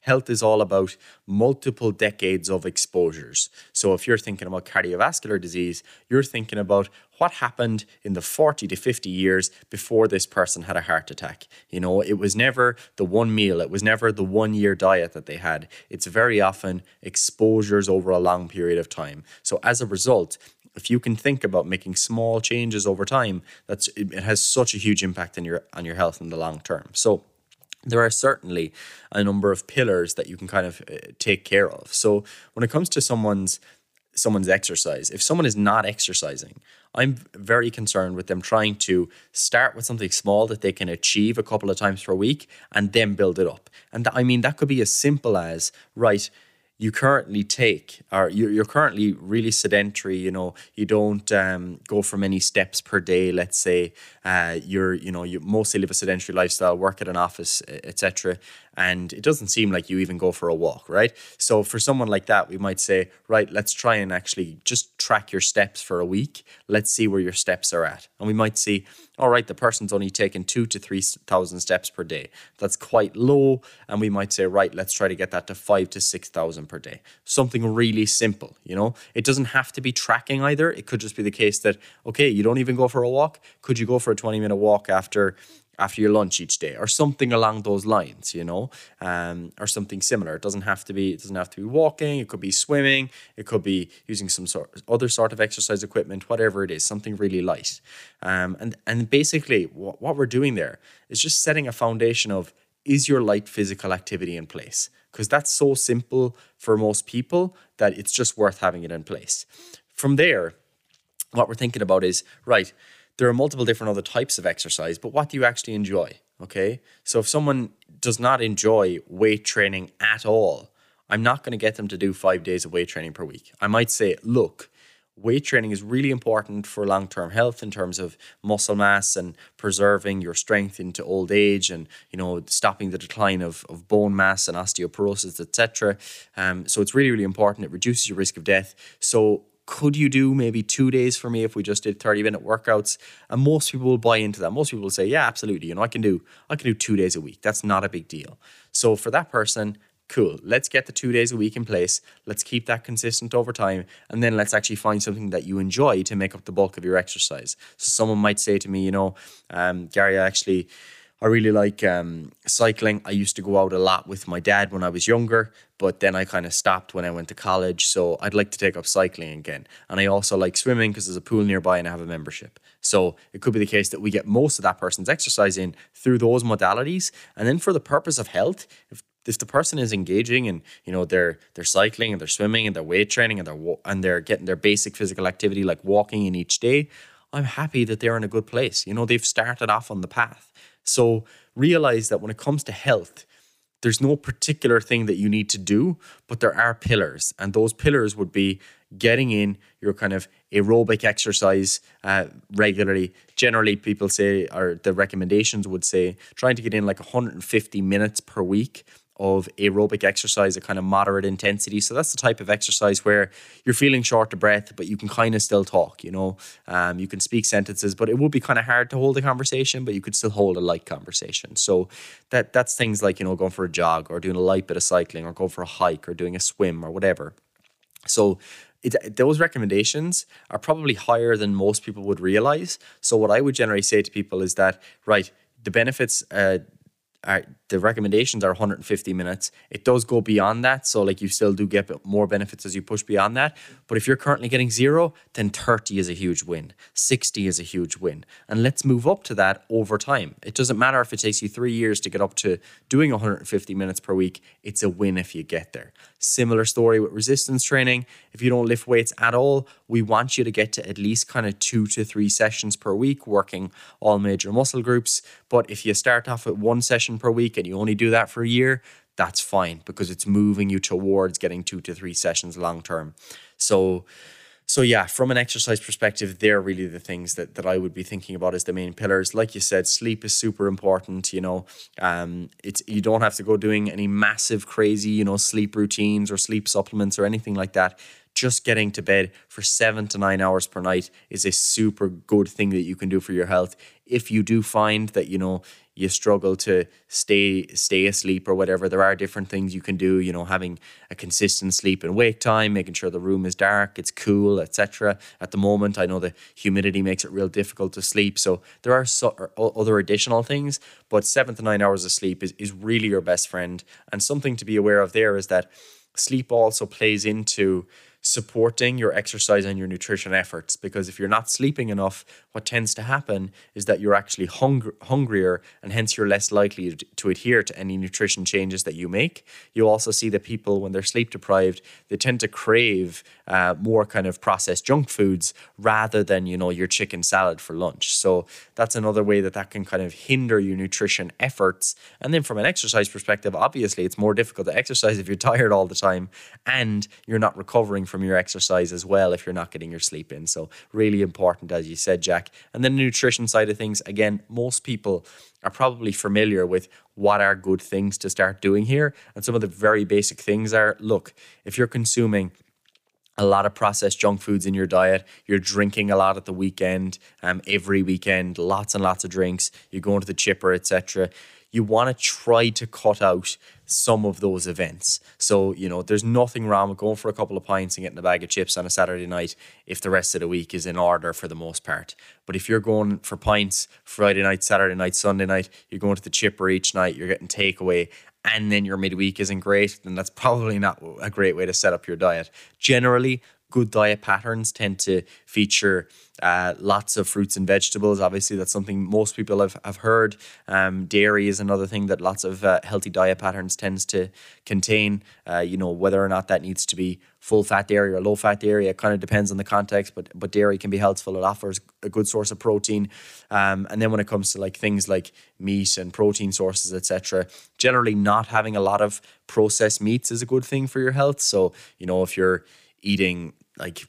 health is all about multiple decades of exposures. So if you're thinking about cardiovascular disease, you're thinking about what happened in the 40 to 50 years before this person had a heart attack. You know, it was never the one meal, it was never the one year diet that they had. It's very often exposures over a long period of time. So as a result, if you can think about making small changes over time, that's it has such a huge impact on your on your health in the long term. So there are certainly a number of pillars that you can kind of uh, take care of. So when it comes to someone's someone's exercise, if someone is not exercising, I'm very concerned with them trying to start with something small that they can achieve a couple of times per week and then build it up. And th- I mean that could be as simple as right you currently take or you're currently really sedentary you know you don't um, go for many steps per day let's say uh, you're you know you mostly live a sedentary lifestyle work at an office etc and it doesn't seem like you even go for a walk right so for someone like that we might say right let's try and actually just track your steps for a week let's see where your steps are at and we might see all right, the person's only taking two to 3,000 steps per day. That's quite low. And we might say, right, let's try to get that to five to 6,000 per day. Something really simple, you know? It doesn't have to be tracking either. It could just be the case that, okay, you don't even go for a walk. Could you go for a 20 minute walk after after your lunch each day or something along those lines you know um, or something similar. It doesn't have to be it doesn't have to be walking it could be swimming it could be using some sort other sort of exercise equipment whatever it is something really light. Um, and and basically what, what we're doing there is just setting a foundation of is your light physical activity in place? Because that's so simple for most people that it's just worth having it in place. From there what we're thinking about is right there are multiple different other types of exercise, but what do you actually enjoy? Okay. So if someone does not enjoy weight training at all, I'm not going to get them to do five days of weight training per week. I might say, look, weight training is really important for long term health in terms of muscle mass and preserving your strength into old age and you know stopping the decline of, of bone mass and osteoporosis etc um, so it's really really important it reduces your risk of death so could you do maybe two days for me if we just did 30 minute workouts? And most people will buy into that. Most people will say yeah absolutely. You know i can do i can do two days a week. That's not a big deal. So for that person cool. Let's get the two days a week in place. Let's keep that consistent over time. And then let's actually find something that you enjoy to make up the bulk of your exercise. So someone might say to me you know um, gary i actually I really like um, cycling. I used to go out a lot with my dad when I was younger, but then I kind of stopped when I went to college. So I'd like to take up cycling again. And I also like swimming because there's a pool nearby and I have a membership. So it could be the case that we get most of that person's exercise in through those modalities. And then for the purpose of health, if if the person is engaging and you know they're they're cycling and they're swimming and they're weight training and they're and they're getting their basic physical activity like walking in each day, I'm happy that they're in a good place. You know, they've started off on the path. So realize that when it comes to health, there's no particular thing that you need to do, but there are pillars. And those pillars would be getting in your kind of aerobic exercise uh, regularly. Generally, people say, or the recommendations would say, trying to get in like 150 minutes per week of aerobic exercise, a kind of moderate intensity. So that's the type of exercise where you're feeling short of breath, but you can kind of still talk. You know, um, you can speak sentences, but it would be kind of hard to hold a conversation, but you could still hold a light conversation. So that that's things like you know going for a jog or doing a light bit of cycling or going for a hike or doing a swim or whatever. So it, those recommendations are probably higher than most people would realize. So what I would generally say to people is that right, the benefits. Uh, are the recommendations are 150 minutes. It does go beyond that, so like you still do get more benefits as you push beyond that. But if you're currently getting zero, then 30 is a huge win. 60 is a huge win, and let's move up to that over time. It doesn't matter if it takes you three years to get up to doing 150 minutes per week. It's a win if you get there. Similar story with resistance training. If you don't lift weights at all, we want you to get to at least kind of two to three sessions per week, working all major muscle groups. But if you start off at one session per week and you only do that for a year, that's fine because it's moving you towards getting two to three sessions long term. So, so yeah, from an exercise perspective, they're really the things that, that I would be thinking about as the main pillars. Like you said, sleep is super important. You know, um, it's you don't have to go doing any massive, crazy, you know, sleep routines or sleep supplements or anything like that. Just getting to bed for seven to nine hours per night is a super good thing that you can do for your health. If you do find that you know you struggle to stay stay asleep or whatever. There are different things you can do you know having a consistent sleep and wake time making sure the room is dark it's cool etc at the moment i know the humidity makes it real difficult to sleep so there are so, other additional things but 7 to 9 hours of sleep is, is really your best friend. And something to be aware of there is that sleep also plays into supporting your exercise and your nutrition efforts because if you're not sleeping enough what tends to happen is that you're actually hung- hungrier and hence you're less likely to adhere to any nutrition changes that you make. You also see that people when they're sleep deprived they tend to crave uh, more kind of processed junk foods rather than you know your chicken salad for lunch. So that's another way that that can kind of hinder your nutrition efforts. And then from an exercise perspective obviously it's more difficult to exercise if you're <laughs> tired all the time and you're not recovering from your exercise as well if you're not getting your sleep in. So, really important, as you said, Jack. And then the nutrition side of things, again, most people are probably familiar with what are good things to start doing here. And some of the very basic things are look, if you're consuming a lot of processed junk foods in your diet. You're drinking a lot at the weekend, um, every weekend, lots and lots of drinks. You're going to the chipper, etc you want to try to cut out some of those events. So, you know, there's nothing wrong with going for a couple of pints and getting a bag of chips on a Saturday night if the rest of the week is in order for the most part. But if you're going for pints Friday night, Saturday night, Sunday night, you're going to the chipper each night, you're getting takeaway, and then your midweek isn't great, then that's <laughs> probably not a great way to set up your diet. Generally, good diet patterns tend to feature uh, lots of fruits and vegetables. Obviously, that's something most people have, have heard. Um, dairy is another thing that lots of uh, healthy diet patterns tends to contain. Uh, you know, whether or not that needs to be full fat dairy or low fat dairy, it kind of depends on the context, but, but dairy can be healthful. It offers a good source of protein. Um, and then when it comes to like things like meat and protein sources, etc., generally not having a lot of processed meats is a good thing for your health. So, you know, if you're eating like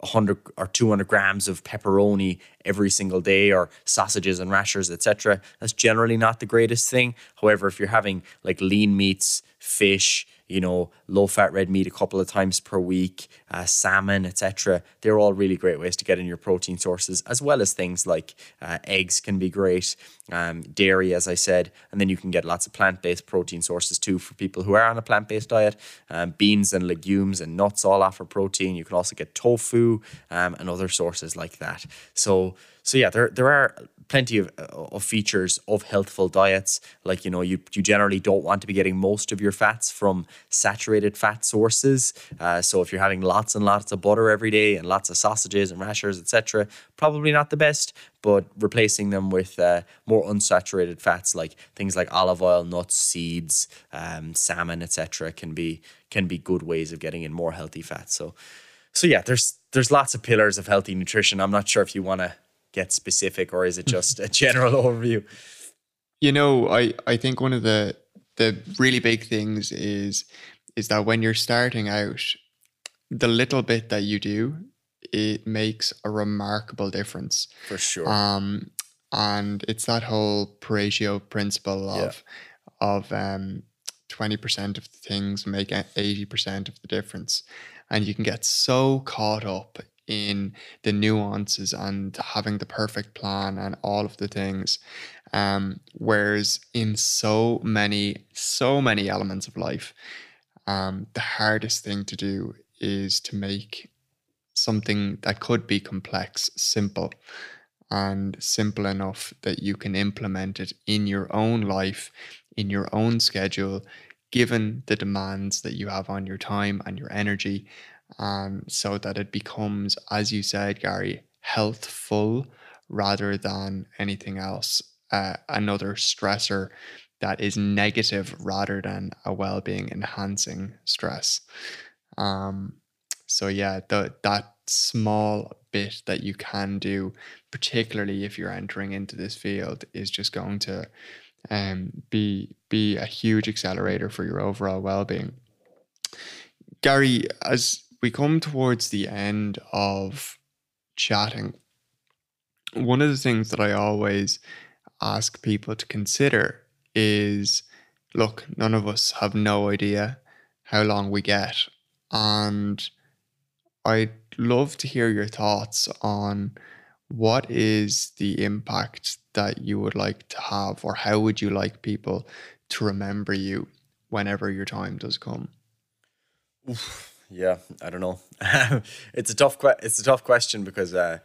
100 or 200 grams of pepperoni every single day or sausages and rashers etc that's generally not the greatest thing. However if you're having like lean meats fish you know, low fat red meat a couple of times per week, uh, salmon, etc. They're all really great ways to get in your protein sources, as well as things like uh, eggs can be great, um, dairy, as I said, and then you can get lots of plant based protein sources too for people who are on a plant based diet. Um, beans and legumes and nuts all offer protein. You can also get tofu um, and other sources like that. So, so yeah, there there are plenty of, uh, of features of healthful diets. Like, you know, you, you generally don't want to be getting most of your fats from saturated fat sources. Uh, so if you're having lots and lots of butter every day and lots of sausages and rashers, etc., probably not the best. But replacing them with uh, more unsaturated fats like things like olive oil, nuts, seeds, um, salmon, etc., can be can be good ways of getting in more healthy fats. So, so yeah, there's there's lots of pillars of healthy nutrition. I'm not sure if you want to get specific or is it just a general <laughs> overview? You know, I, I think one of the the really big things is is that when you're starting out, the little bit that you do, it makes a remarkable difference. For sure. Um and it's that whole Pareto principle of yeah. of um 20% of the things make 80% of the difference. And you can get so caught up in the nuances and having the perfect plan and all of the things. Um, whereas in so many, so many elements of life, um, the hardest thing to do is to make something that could be complex simple and simple enough that you can implement it in your own life, in your own schedule, given the demands that you have on your time and your energy um, so that it becomes, as you said, Gary, healthful rather than anything else, uh, another stressor that is negative rather than a well-being enhancing stress. Um, so yeah, the that small bit that you can do, particularly if you're entering into this field, is just going to um, be be a huge accelerator for your overall well-being. Gary, as we come towards the end of chatting, one of the things that I always ask people to consider is look, none of us have no idea how long we get. And I'd love to hear your thoughts on what is the impact that you would like to have, or how would you like people to remember you whenever your time does come? Oof yeah, I don't know. <laughs> it's a tough que- it's a tough question because uh,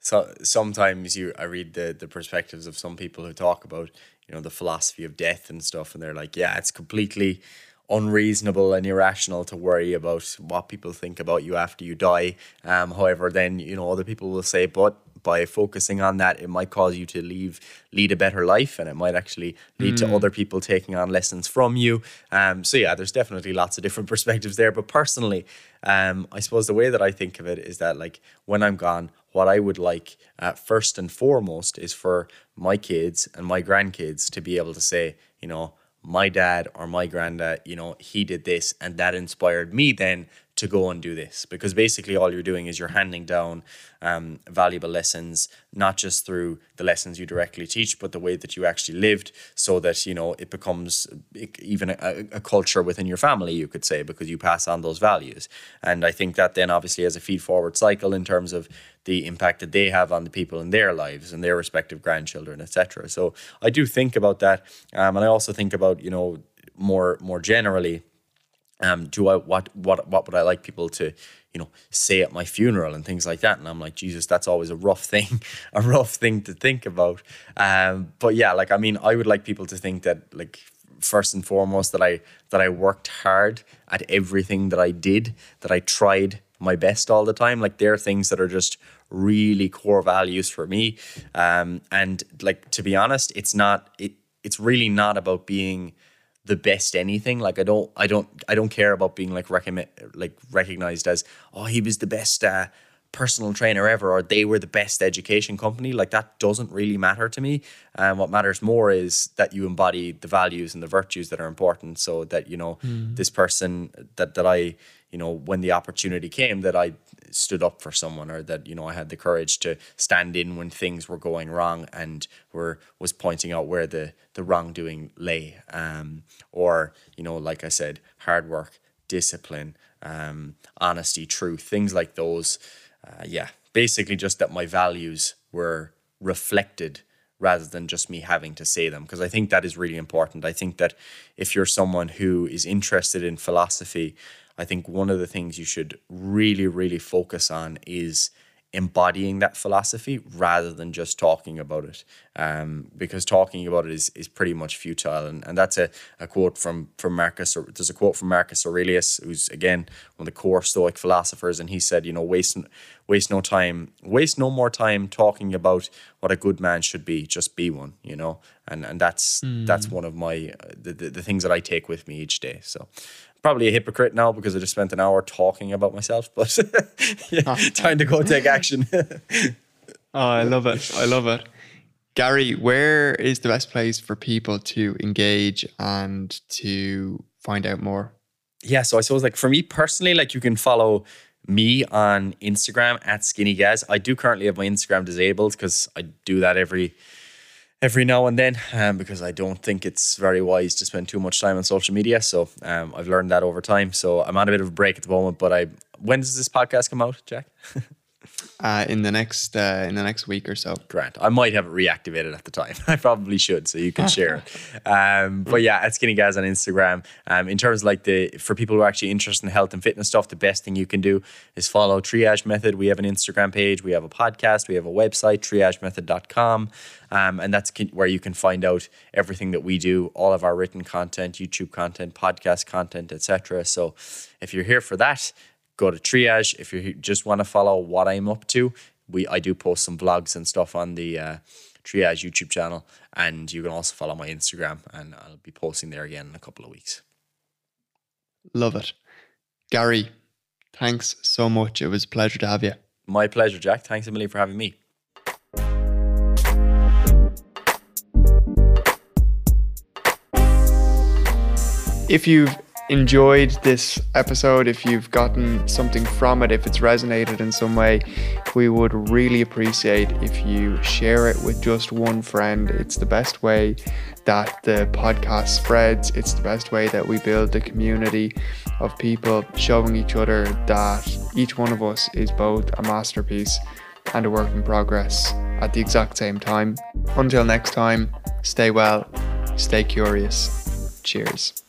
so sometimes you I read the the perspectives of some people who talk about you know the philosophy of death and stuff, and they're like, yeah, it's completely unreasonable and irrational to worry about what people think about you after you die. Um, however, then you know other people will say, but by focusing on that, it might cause you to leave lead a better life, and it might actually lead mm. to other people taking on lessons from you. Um, so yeah, there's definitely lots of different <laughs> perspectives there. But personally, um, I suppose the way that I think of it is that like when I'm gone, what I would like uh, first and foremost is for my kids and my grandkids to be able to say, you know my dad or my granddad, you know, he did this and that inspired me then to go and do this because basically all you're doing is you're handing down um, valuable lessons not just through the lessons you directly teach but the way that you actually lived so that you know it becomes even a, a culture within your family you could say because you pass on those values. And i think that then obviously has a feed forward cycle in terms of the impact that they have on the people in their lives and their respective grandchildren etc so i do think about that um, and i also think about you know more more generally um, do I what what what would I like people to you know say at my funeral and things like that? And I'm like, Jesus, that's always a rough thing, <laughs> a rough thing to think about. Um, but yeah, like I mean, I would like people to think that like first and foremost that I that I worked hard at everything that I did, that I tried my best all the time. Like there are things that are just really core values for me. Um, and like to be honest, it's not it. It's really not about being the best anything. Like I don't, I don't, I don't care about being like recommend, like recognized as oh he was the best uh, personal trainer ever or they were the best education company. Like that doesn't really matter to me. And um, what matters more is that you embody the values and the virtues that are important. So that you know mm. this person that that I you know when the opportunity came that I stood up for someone or that you know I had the courage to stand in when things were going wrong and were was pointing out where the the wrongdoing lay um, or you know like I said hard work discipline um, honesty truth things like those uh, yeah basically just that my values were reflected rather than just me having to say them because I think that is really important. I think that if you're someone who is interested in philosophy I think one of the things you should really, really focus on is embodying that philosophy rather than just talking about it. Um, because talking about it is, is pretty much futile. And, and that's a, a quote from from Marcus or there's a quote from Marcus Aurelius who's again one of the core stoic philosophers. And he said you know waste waste no time waste no more time talking about what a good man should be. Just be one you know? And and that's mm. that's one of my the, the, the things that I take with me each day. So probably a hypocrite now because I just spent an hour talking about myself, but <laughs> yeah, ah. time to go take action. <laughs> oh, I love it. I love it. Gary, where is the best place for people to engage and to find out more? Yeah, so I suppose like for me personally, like you can follow me on Instagram at Skinny Gaz. I do currently have my Instagram disabled because I do that every every now and then um, because I don't think it's very wise to spend too much time on social media. So um, I've learned that over time. So I'm on a bit of a break at the moment. But I, when does this podcast come out, Jack? <laughs> uh, in the next uh, in the next week or so. Grant, I might have it reactivated at the time. <laughs> I probably should, so you can share it. Um, but yeah, at Skinny Gaz on Instagram. Um, in terms like the for people who are actually interested in health and fitness stuff, the best thing you can do is follow Triage Method. We have an Instagram page, we have a podcast, we have a website, triagemethod.com. Um, and that's where you can find out everything that we do, all of our written content, YouTube content, podcast content, etc. So if you're here for that, go to Triage. If you just want to follow what I'm up to, we I do post some vlogs and stuff on the uh, Triage YouTube channel, and you can also follow my Instagram, and I'll be posting there again in a couple of weeks. Love it, Gary. Thanks so much. It was a pleasure to have you. My pleasure, Jack. Thanks emily for having me. If you've enjoyed this episode, if you've gotten something from it, if it's resonated in some way, we would really appreciate if you share it with just one friend. It's the best way that the podcast spreads, it's the best way that we build a community of people showing each other that each one of us is both a masterpiece and a work in progress at the exact same time. Until next time, stay well, stay curious. Cheers.